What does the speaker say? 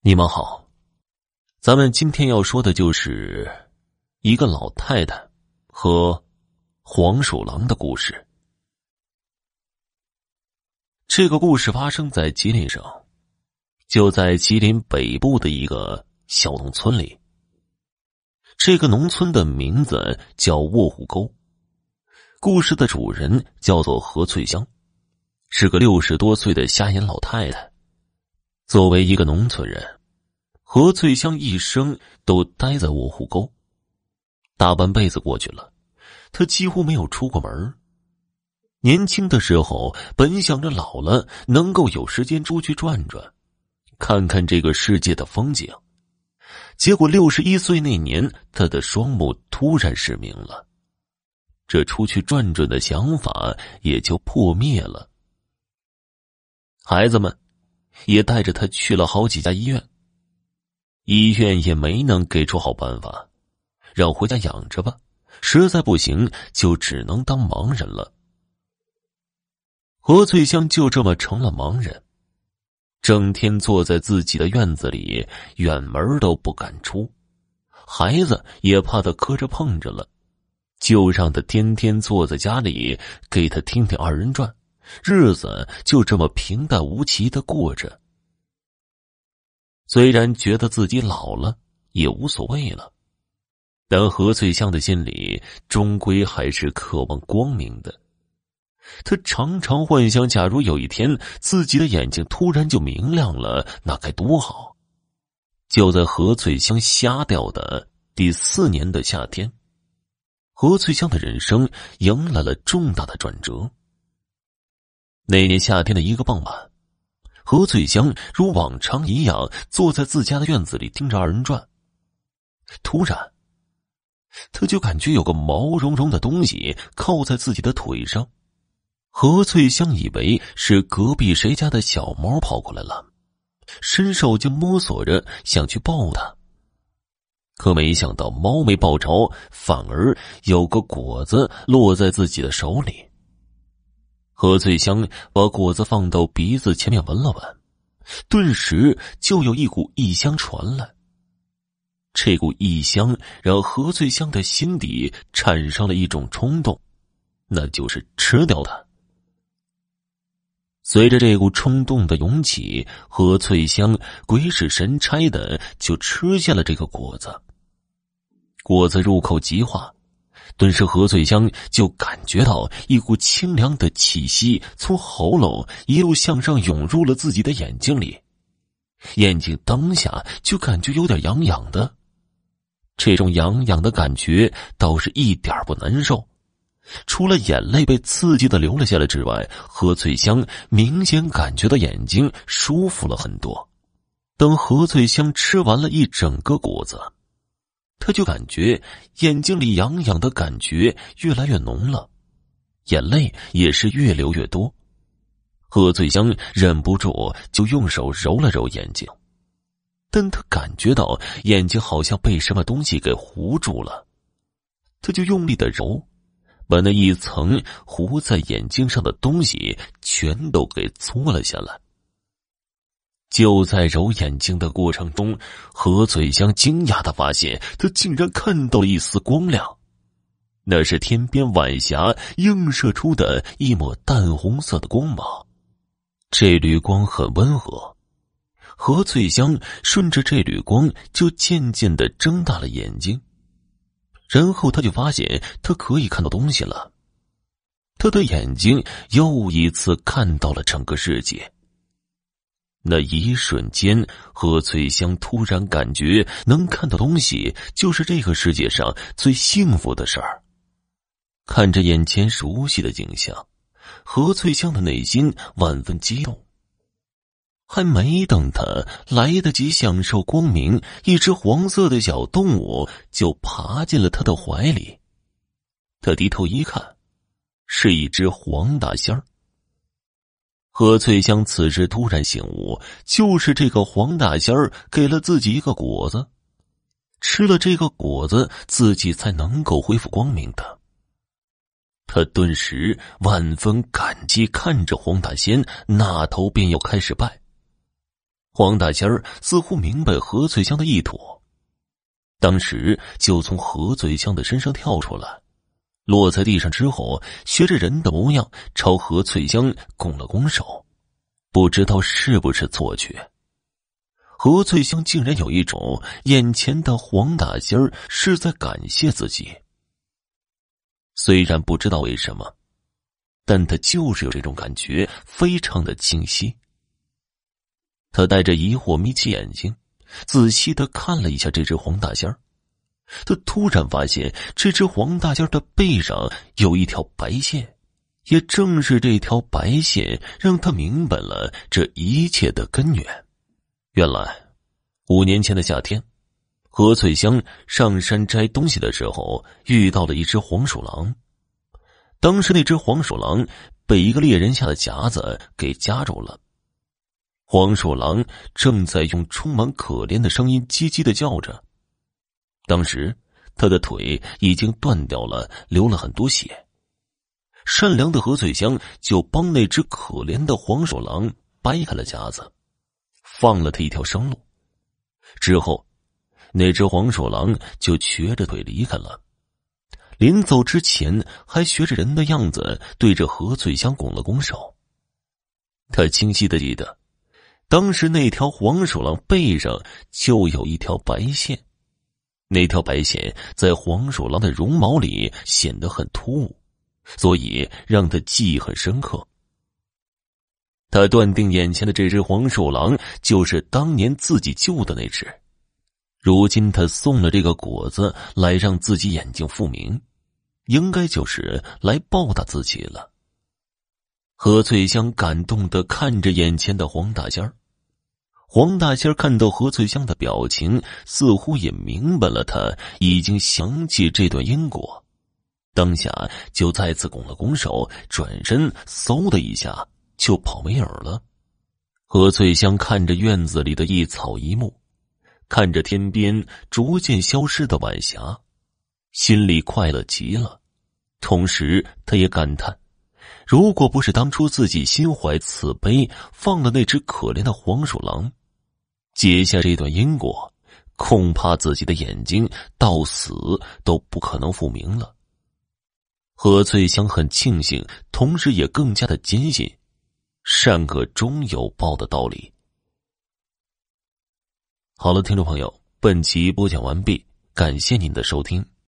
你们好，咱们今天要说的就是一个老太太和黄鼠狼的故事。这个故事发生在吉林省，就在吉林北部的一个小农村里。这个农村的名字叫卧虎沟，故事的主人叫做何翠香，是个六十多岁的瞎眼老太太。作为一个农村人，何翠香一生都待在卧虎沟，大半辈子过去了，她几乎没有出过门。年轻的时候，本想着老了能够有时间出去转转，看看这个世界的风景。结果六十一岁那年，他的双目突然失明了，这出去转转的想法也就破灭了。孩子们。也带着他去了好几家医院，医院也没能给出好办法，让回家养着吧。实在不行，就只能当盲人了。何翠香就这么成了盲人，整天坐在自己的院子里，远门都不敢出，孩子也怕他磕着碰着了，就让他天天坐在家里给他听听二人转。日子就这么平淡无奇的过着。虽然觉得自己老了也无所谓了，但何翠香的心里终归还是渴望光明的。他常常幻想，假如有一天自己的眼睛突然就明亮了，那该多好！就在何翠香瞎掉的第四年的夏天，何翠香的人生迎来了重大的转折。那年夏天的一个傍晚，何翠香如往常一样坐在自家的院子里盯着二人转。突然，他就感觉有个毛茸茸的东西靠在自己的腿上。何翠香以为是隔壁谁家的小猫跑过来了，伸手就摸索着想去抱它。可没想到，猫没抱着，反而有个果子落在自己的手里。何翠香把果子放到鼻子前面闻了闻，顿时就有一股异香传来。这股异香让何翠香的心底产生了一种冲动，那就是吃掉它。随着这股冲动的涌起，何翠香鬼使神差的就吃下了这个果子。果子入口即化。顿时，何翠香就感觉到一股清凉的气息从喉咙一路向上涌入了自己的眼睛里，眼睛当下就感觉有点痒痒的。这种痒痒的感觉倒是一点不难受，除了眼泪被刺激的流了下来之外，何翠香明显感觉到眼睛舒服了很多。等何翠香吃完了一整个果子。他就感觉眼睛里痒痒的感觉越来越浓了，眼泪也是越流越多。贺翠香忍不住就用手揉了揉眼睛，但他感觉到眼睛好像被什么东西给糊住了，他就用力的揉，把那一层糊在眼睛上的东西全都给搓了下来。就在揉眼睛的过程中，何翠香惊讶的发现，她竟然看到了一丝光亮，那是天边晚霞映射出的一抹淡红色的光芒。这缕光很温和，何翠香顺着这缕光就渐渐的睁大了眼睛，然后他就发现他可以看到东西了，他的眼睛又一次看到了整个世界。那一瞬间，何翠香突然感觉能看到东西就是这个世界上最幸福的事儿。看着眼前熟悉的景象，何翠香的内心万分激动。还没等他来得及享受光明，一只黄色的小动物就爬进了他的怀里。他低头一看，是一只黄大仙儿。何翠香此时突然醒悟，就是这个黄大仙儿给了自己一个果子，吃了这个果子，自己才能够恢复光明的。他顿时万分感激，看着黄大仙，那头便要开始拜。黄大仙儿似乎明白何翠香的意图，当时就从何翠香的身上跳出来，落在地上之后，学着人的模样朝何翠香拱了拱手，不知道是不是错觉。何翠香竟然有一种眼前的黄大仙儿是在感谢自己，虽然不知道为什么，但他就是有这种感觉，非常的清晰。他带着疑惑眯起眼睛，仔细的看了一下这只黄大仙儿。他突然发现，这只黄大仙的背上有一条白线，也正是这条白线让他明白了这一切的根源。原来，五年前的夏天，何翠香上山摘东西的时候，遇到了一只黄鼠狼。当时，那只黄鼠狼被一个猎人下的夹子给夹住了。黄鼠狼正在用充满可怜的声音叽叽的叫着。当时，他的腿已经断掉了，流了很多血。善良的何翠香就帮那只可怜的黄鼠狼掰开了夹子，放了他一条生路。之后，那只黄鼠狼就瘸着腿离开了。临走之前，还学着人的样子对着何翠香拱了拱手。他清晰的记得。当时那条黄鼠狼背上就有一条白线，那条白线在黄鼠狼的绒毛里显得很突兀，所以让他记忆很深刻。他断定眼前的这只黄鼠狼就是当年自己救的那只，如今他送了这个果子来让自己眼睛复明，应该就是来报答自己了。何翠香感动的看着眼前的黄大仙儿，黄大仙看到何翠香的表情，似乎也明白了，他已经想起这段因果，当下就再次拱了拱手，转身嗖的一下就跑没影了。何翠香看着院子里的一草一木，看着天边逐渐消失的晚霞，心里快乐极了，同时他也感叹。如果不是当初自己心怀慈悲，放了那只可怜的黄鼠狼，结下这段因果，恐怕自己的眼睛到死都不可能复明了。何翠香很庆幸，同时也更加的坚信，善恶终有报的道理。好了，听众朋友，本集播讲完毕，感谢您的收听。